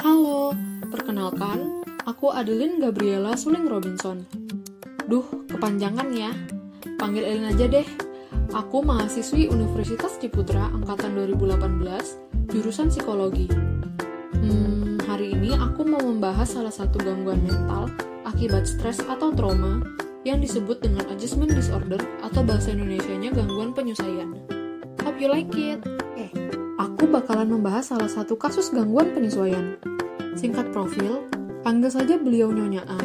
Halo, perkenalkan, aku Adeline Gabriela Suling Robinson. Duh, kepanjangan ya. Panggil Elin aja deh. Aku mahasiswi Universitas Ciputra angkatan 2018, jurusan psikologi. Hmm, hari ini aku mau membahas salah satu gangguan mental akibat stres atau trauma yang disebut dengan adjustment disorder atau bahasa Indonesianya gangguan penyesuaian. Hope you like it. Eh, aku bakalan membahas salah satu kasus gangguan penyesuaian. Singkat profil, panggil saja beliau Nyonya A,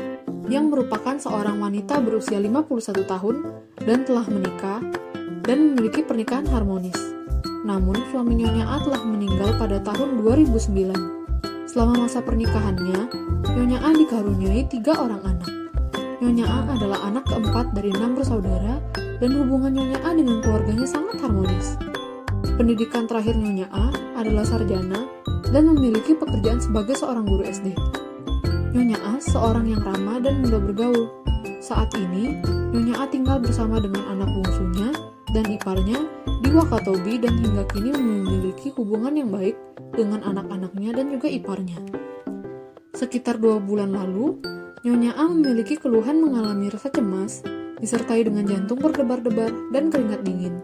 yang merupakan seorang wanita berusia 51 tahun dan telah menikah dan memiliki pernikahan harmonis. Namun, suami Nyonya A telah meninggal pada tahun 2009. Selama masa pernikahannya, Nyonya A dikaruniai tiga orang anak. Nyonya A adalah anak keempat dari enam bersaudara dan hubungan Nyonya A dengan keluarganya sangat harmonis. Pendidikan terakhir Nyonya A adalah sarjana dan memiliki pekerjaan sebagai seorang guru SD. Nyonya A seorang yang ramah dan mudah bergaul. Saat ini, Nyonya A tinggal bersama dengan anak bungsunya dan iparnya di Wakatobi dan hingga kini memiliki hubungan yang baik dengan anak-anaknya dan juga iparnya. Sekitar dua bulan lalu, Nyonya A memiliki keluhan mengalami rasa cemas, disertai dengan jantung berdebar-debar dan keringat dingin.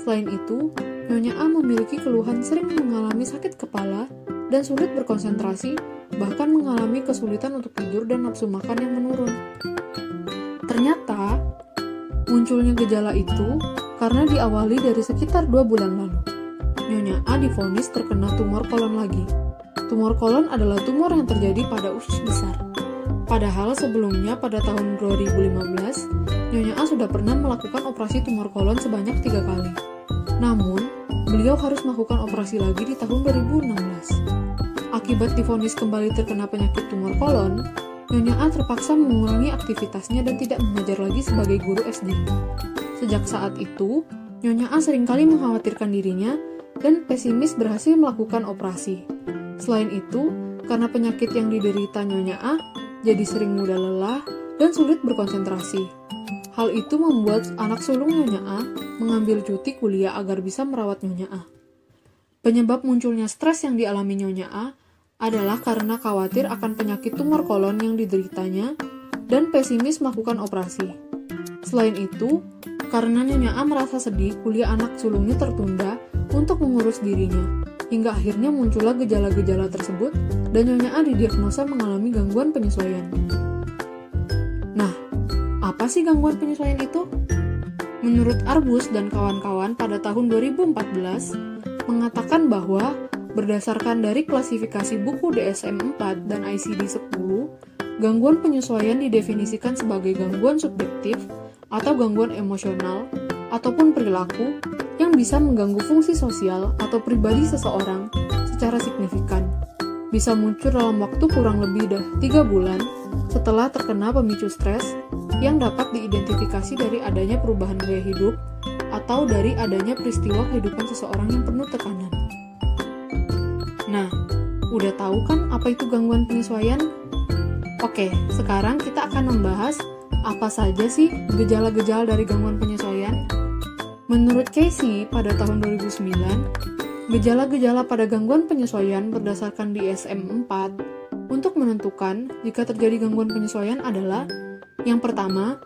Selain itu, Nyonya A memiliki keluhan sering mengalami sakit kepala dan sulit berkonsentrasi, bahkan mengalami kesulitan untuk tidur dan nafsu makan yang menurun. Ternyata, munculnya gejala itu karena diawali dari sekitar dua bulan lalu. Nyonya A difonis terkena tumor kolon lagi. Tumor kolon adalah tumor yang terjadi pada usus besar. Padahal sebelumnya pada tahun 2015, Nyonya A sudah pernah melakukan operasi tumor kolon sebanyak tiga kali. Namun, beliau harus melakukan operasi lagi di tahun 2016. Akibat difonis kembali terkena penyakit tumor kolon, Nyonya A terpaksa mengurangi aktivitasnya dan tidak mengajar lagi sebagai guru SD. Sejak saat itu, Nyonya A sering kali mengkhawatirkan dirinya dan pesimis berhasil melakukan operasi. Selain itu, karena penyakit yang diderita Nyonya A, jadi sering mudah lelah dan sulit berkonsentrasi. Hal itu membuat anak sulung Nyonya A mengambil cuti kuliah agar bisa merawat Nyonya A. Penyebab munculnya stres yang dialami Nyonya A adalah karena khawatir akan penyakit tumor kolon yang dideritanya dan pesimis melakukan operasi. Selain itu, karena Nyonya A merasa sedih kuliah anak sulungnya tertunda untuk mengurus dirinya, hingga akhirnya muncullah gejala-gejala tersebut dan Nyonya A didiagnosa mengalami gangguan penyesuaian. Apa sih gangguan penyesuaian itu? Menurut Arbus dan kawan-kawan pada tahun 2014 mengatakan bahwa berdasarkan dari klasifikasi buku DSM-4 dan ICD-10, gangguan penyesuaian didefinisikan sebagai gangguan subjektif atau gangguan emosional ataupun perilaku yang bisa mengganggu fungsi sosial atau pribadi seseorang secara signifikan. Bisa muncul dalam waktu kurang lebih dah 3 bulan setelah terkena pemicu stres yang dapat diidentifikasi dari adanya perubahan gaya hidup atau dari adanya peristiwa kehidupan seseorang yang penuh tekanan. Nah, udah tahu kan apa itu gangguan penyesuaian? Oke, sekarang kita akan membahas apa saja sih gejala-gejala dari gangguan penyesuaian. Menurut Casey pada tahun 2009, gejala-gejala pada gangguan penyesuaian berdasarkan DSM-4 untuk menentukan jika terjadi gangguan penyesuaian adalah yang pertama,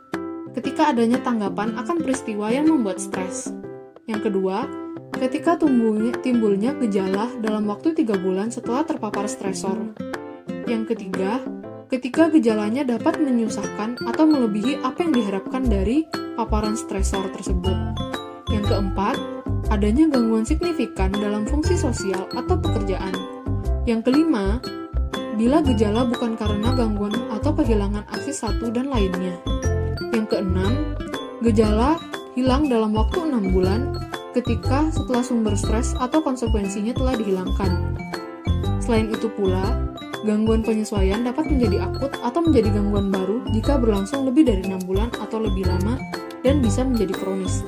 ketika adanya tanggapan akan peristiwa yang membuat stres. Yang kedua, ketika tumbuhnya, timbulnya gejala dalam waktu tiga bulan setelah terpapar stresor. Yang ketiga, ketika gejalanya dapat menyusahkan atau melebihi apa yang diharapkan dari paparan stresor tersebut. Yang keempat, adanya gangguan signifikan dalam fungsi sosial atau pekerjaan. Yang kelima, bila gejala bukan karena gangguan atau kehilangan aksi satu dan lainnya. Yang keenam, gejala hilang dalam waktu enam bulan ketika setelah sumber stres atau konsekuensinya telah dihilangkan. Selain itu pula, gangguan penyesuaian dapat menjadi akut atau menjadi gangguan baru jika berlangsung lebih dari enam bulan atau lebih lama dan bisa menjadi kronis.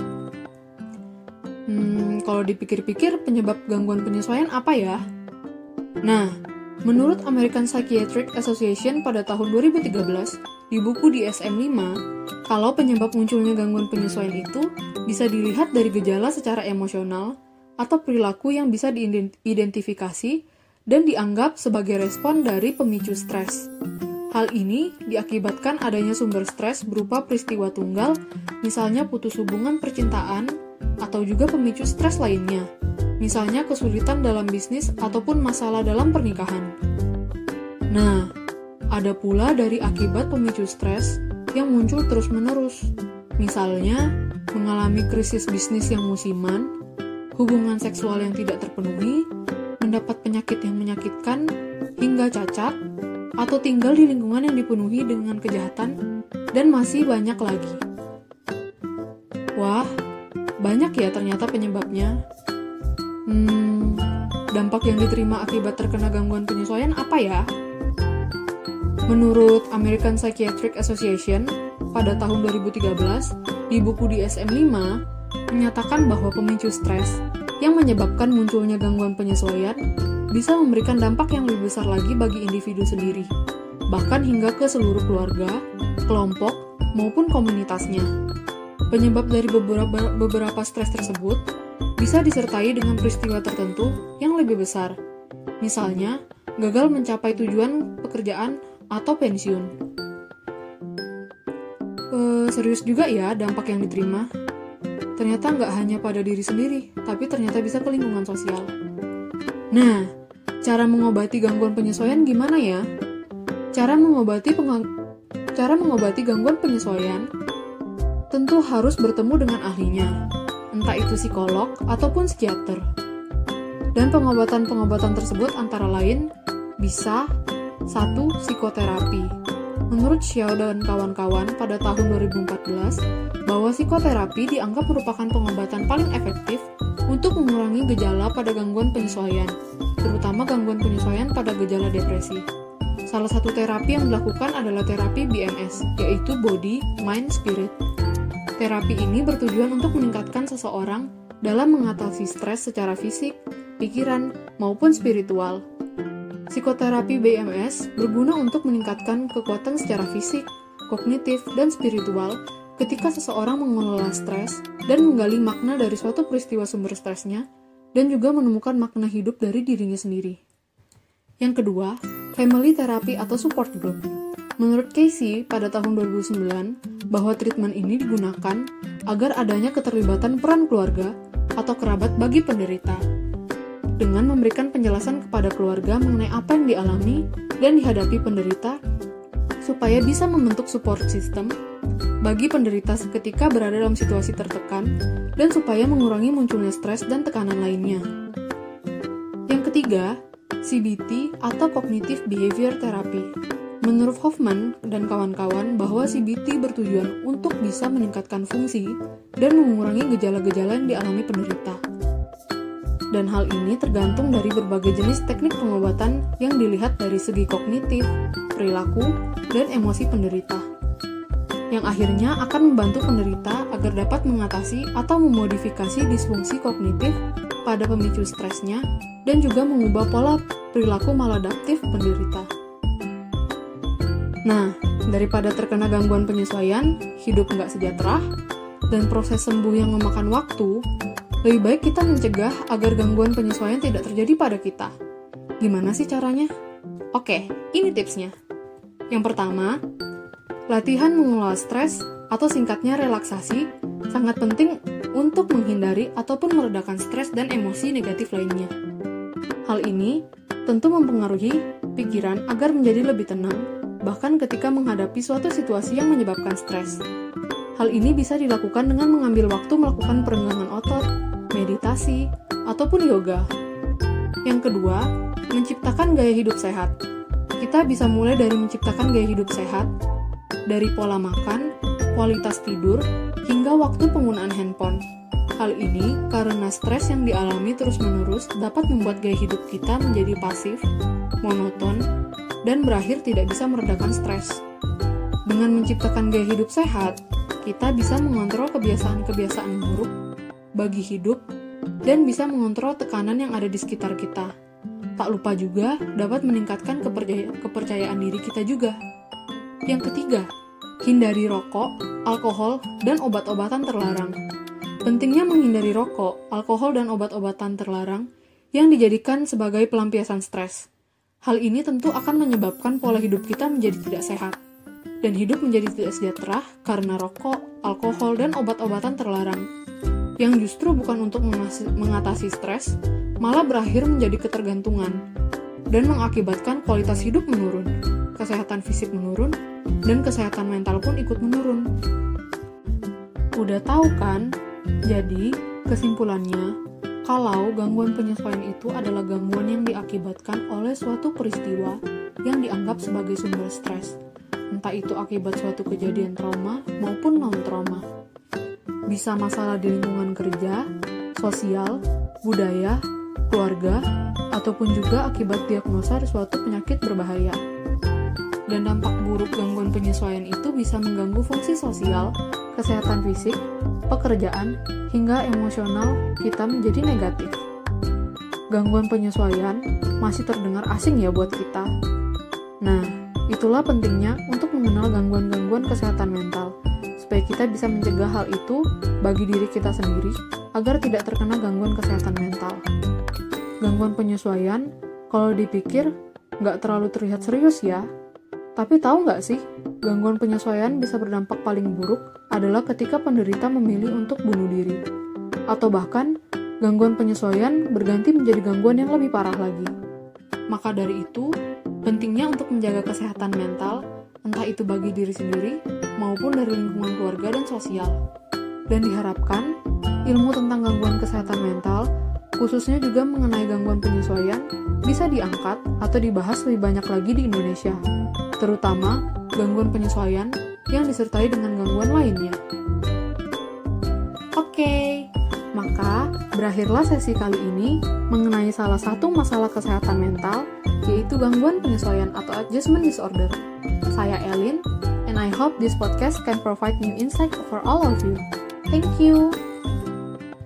Hmm, kalau dipikir-pikir penyebab gangguan penyesuaian apa ya? Nah, Menurut American Psychiatric Association pada tahun 2013, di buku DSM-5, kalau penyebab munculnya gangguan penyesuaian itu bisa dilihat dari gejala secara emosional atau perilaku yang bisa diidentifikasi dan dianggap sebagai respon dari pemicu stres. Hal ini diakibatkan adanya sumber stres berupa peristiwa tunggal, misalnya putus hubungan percintaan, atau juga pemicu stres lainnya, misalnya kesulitan dalam bisnis ataupun masalah dalam pernikahan. Nah, ada pula dari akibat pemicu stres yang muncul terus-menerus, misalnya mengalami krisis bisnis yang musiman, hubungan seksual yang tidak terpenuhi, mendapat penyakit yang menyakitkan, hingga cacat, atau tinggal di lingkungan yang dipenuhi dengan kejahatan, dan masih banyak lagi. Wah, banyak ya ternyata penyebabnya. Hmm, dampak yang diterima akibat terkena gangguan penyesuaian apa ya? Menurut American Psychiatric Association, pada tahun 2013, di buku DSM-5 menyatakan bahwa pemicu stres yang menyebabkan munculnya gangguan penyesuaian bisa memberikan dampak yang lebih besar lagi bagi individu sendiri, bahkan hingga ke seluruh keluarga, kelompok, maupun komunitasnya. Penyebab dari beberapa, beberapa stres tersebut bisa disertai dengan peristiwa tertentu yang lebih besar. Misalnya, gagal mencapai tujuan pekerjaan atau pensiun. E, serius juga ya dampak yang diterima. Ternyata nggak hanya pada diri sendiri, tapi ternyata bisa ke lingkungan sosial. Nah, cara mengobati gangguan penyesuaian gimana ya? Cara mengobati cara mengobati gangguan penyesuaian tentu harus bertemu dengan ahlinya, entah itu psikolog ataupun psikiater. Dan pengobatan-pengobatan tersebut antara lain bisa satu, psikoterapi. Menurut Xiao dan kawan-kawan pada tahun 2014, bahwa psikoterapi dianggap merupakan pengobatan paling efektif untuk mengurangi gejala pada gangguan penyesuaian, terutama gangguan penyesuaian pada gejala depresi. Salah satu terapi yang dilakukan adalah terapi BMS, yaitu Body, Mind, Spirit. Terapi ini bertujuan untuk meningkatkan seseorang dalam mengatasi stres secara fisik, pikiran, maupun spiritual. Psikoterapi BMS berguna untuk meningkatkan kekuatan secara fisik, kognitif, dan spiritual ketika seseorang mengelola stres dan menggali makna dari suatu peristiwa sumber stresnya, dan juga menemukan makna hidup dari dirinya sendiri. Yang kedua, family therapy atau support group. Menurut Casey pada tahun 2009, bahwa treatment ini digunakan agar adanya keterlibatan peran keluarga atau kerabat bagi penderita dengan memberikan penjelasan kepada keluarga mengenai apa yang dialami dan dihadapi penderita, supaya bisa membentuk support system bagi penderita seketika berada dalam situasi tertekan, dan supaya mengurangi munculnya stres dan tekanan lainnya. Yang ketiga, CBT atau Cognitive Behavior Therapy. Menurut Hoffman dan kawan-kawan bahwa CBT bertujuan untuk bisa meningkatkan fungsi dan mengurangi gejala-gejala yang dialami penderita dan hal ini tergantung dari berbagai jenis teknik pengobatan yang dilihat dari segi kognitif, perilaku, dan emosi penderita. Yang akhirnya akan membantu penderita agar dapat mengatasi atau memodifikasi disfungsi kognitif pada pemicu stresnya dan juga mengubah pola perilaku maladaptif penderita. Nah, daripada terkena gangguan penyesuaian, hidup nggak sejahtera, dan proses sembuh yang memakan waktu, lebih baik kita mencegah agar gangguan penyesuaian tidak terjadi pada kita. Gimana sih caranya? Oke, ini tipsnya. Yang pertama, latihan mengelola stres atau singkatnya relaksasi sangat penting untuk menghindari ataupun meredakan stres dan emosi negatif lainnya. Hal ini tentu mempengaruhi pikiran agar menjadi lebih tenang, bahkan ketika menghadapi suatu situasi yang menyebabkan stres. Hal ini bisa dilakukan dengan mengambil waktu melakukan perenggangan otot, meditasi, ataupun yoga. Yang kedua, menciptakan gaya hidup sehat. Kita bisa mulai dari menciptakan gaya hidup sehat, dari pola makan, kualitas tidur, hingga waktu penggunaan handphone. Hal ini karena stres yang dialami terus-menerus dapat membuat gaya hidup kita menjadi pasif, monoton, dan berakhir tidak bisa meredakan stres. Dengan menciptakan gaya hidup sehat, kita bisa mengontrol kebiasaan-kebiasaan buruk bagi hidup, dan bisa mengontrol tekanan yang ada di sekitar kita. Tak lupa juga dapat meningkatkan kepercayaan, kepercayaan diri kita juga. Yang ketiga, hindari rokok, alkohol, dan obat-obatan terlarang. Pentingnya menghindari rokok, alkohol, dan obat-obatan terlarang yang dijadikan sebagai pelampiasan stres. Hal ini tentu akan menyebabkan pola hidup kita menjadi tidak sehat, dan hidup menjadi tidak sejahtera karena rokok, alkohol, dan obat-obatan terlarang. Yang justru bukan untuk mengatasi stres, malah berakhir menjadi ketergantungan, dan mengakibatkan kualitas hidup menurun, kesehatan fisik menurun, dan kesehatan mental pun ikut menurun. Udah tahu kan? Jadi, kesimpulannya, kalau gangguan penyesuaian itu adalah gangguan yang diakibatkan oleh suatu peristiwa yang dianggap sebagai sumber stres, entah itu akibat suatu kejadian trauma maupun non-trauma. Bisa masalah di lingkungan kerja, sosial, budaya, keluarga, ataupun juga akibat diagnosa suatu penyakit berbahaya. Dan dampak buruk gangguan penyesuaian itu bisa mengganggu fungsi sosial, kesehatan fisik, pekerjaan, hingga emosional kita menjadi negatif. Gangguan penyesuaian masih terdengar asing ya buat kita. Nah, itulah pentingnya untuk mengenal gangguan-gangguan kesehatan mental, supaya kita bisa mencegah hal itu bagi diri kita sendiri agar tidak terkena gangguan kesehatan mental. Gangguan penyesuaian, kalau dipikir, nggak terlalu terlihat serius ya, tapi tahu nggak sih, gangguan penyesuaian bisa berdampak paling buruk adalah ketika penderita memilih untuk bunuh diri. Atau bahkan, gangguan penyesuaian berganti menjadi gangguan yang lebih parah lagi. Maka dari itu, pentingnya untuk menjaga kesehatan mental, entah itu bagi diri sendiri maupun dari lingkungan keluarga dan sosial. Dan diharapkan, ilmu tentang gangguan kesehatan mental, khususnya juga mengenai gangguan penyesuaian, bisa diangkat atau dibahas lebih banyak lagi di Indonesia terutama gangguan penyesuaian yang disertai dengan gangguan lainnya. Oke, maka berakhirlah sesi kali ini mengenai salah satu masalah kesehatan mental, yaitu gangguan penyesuaian atau adjustment disorder. Saya Elin, and I hope this podcast can provide new insight for all of you. Thank you.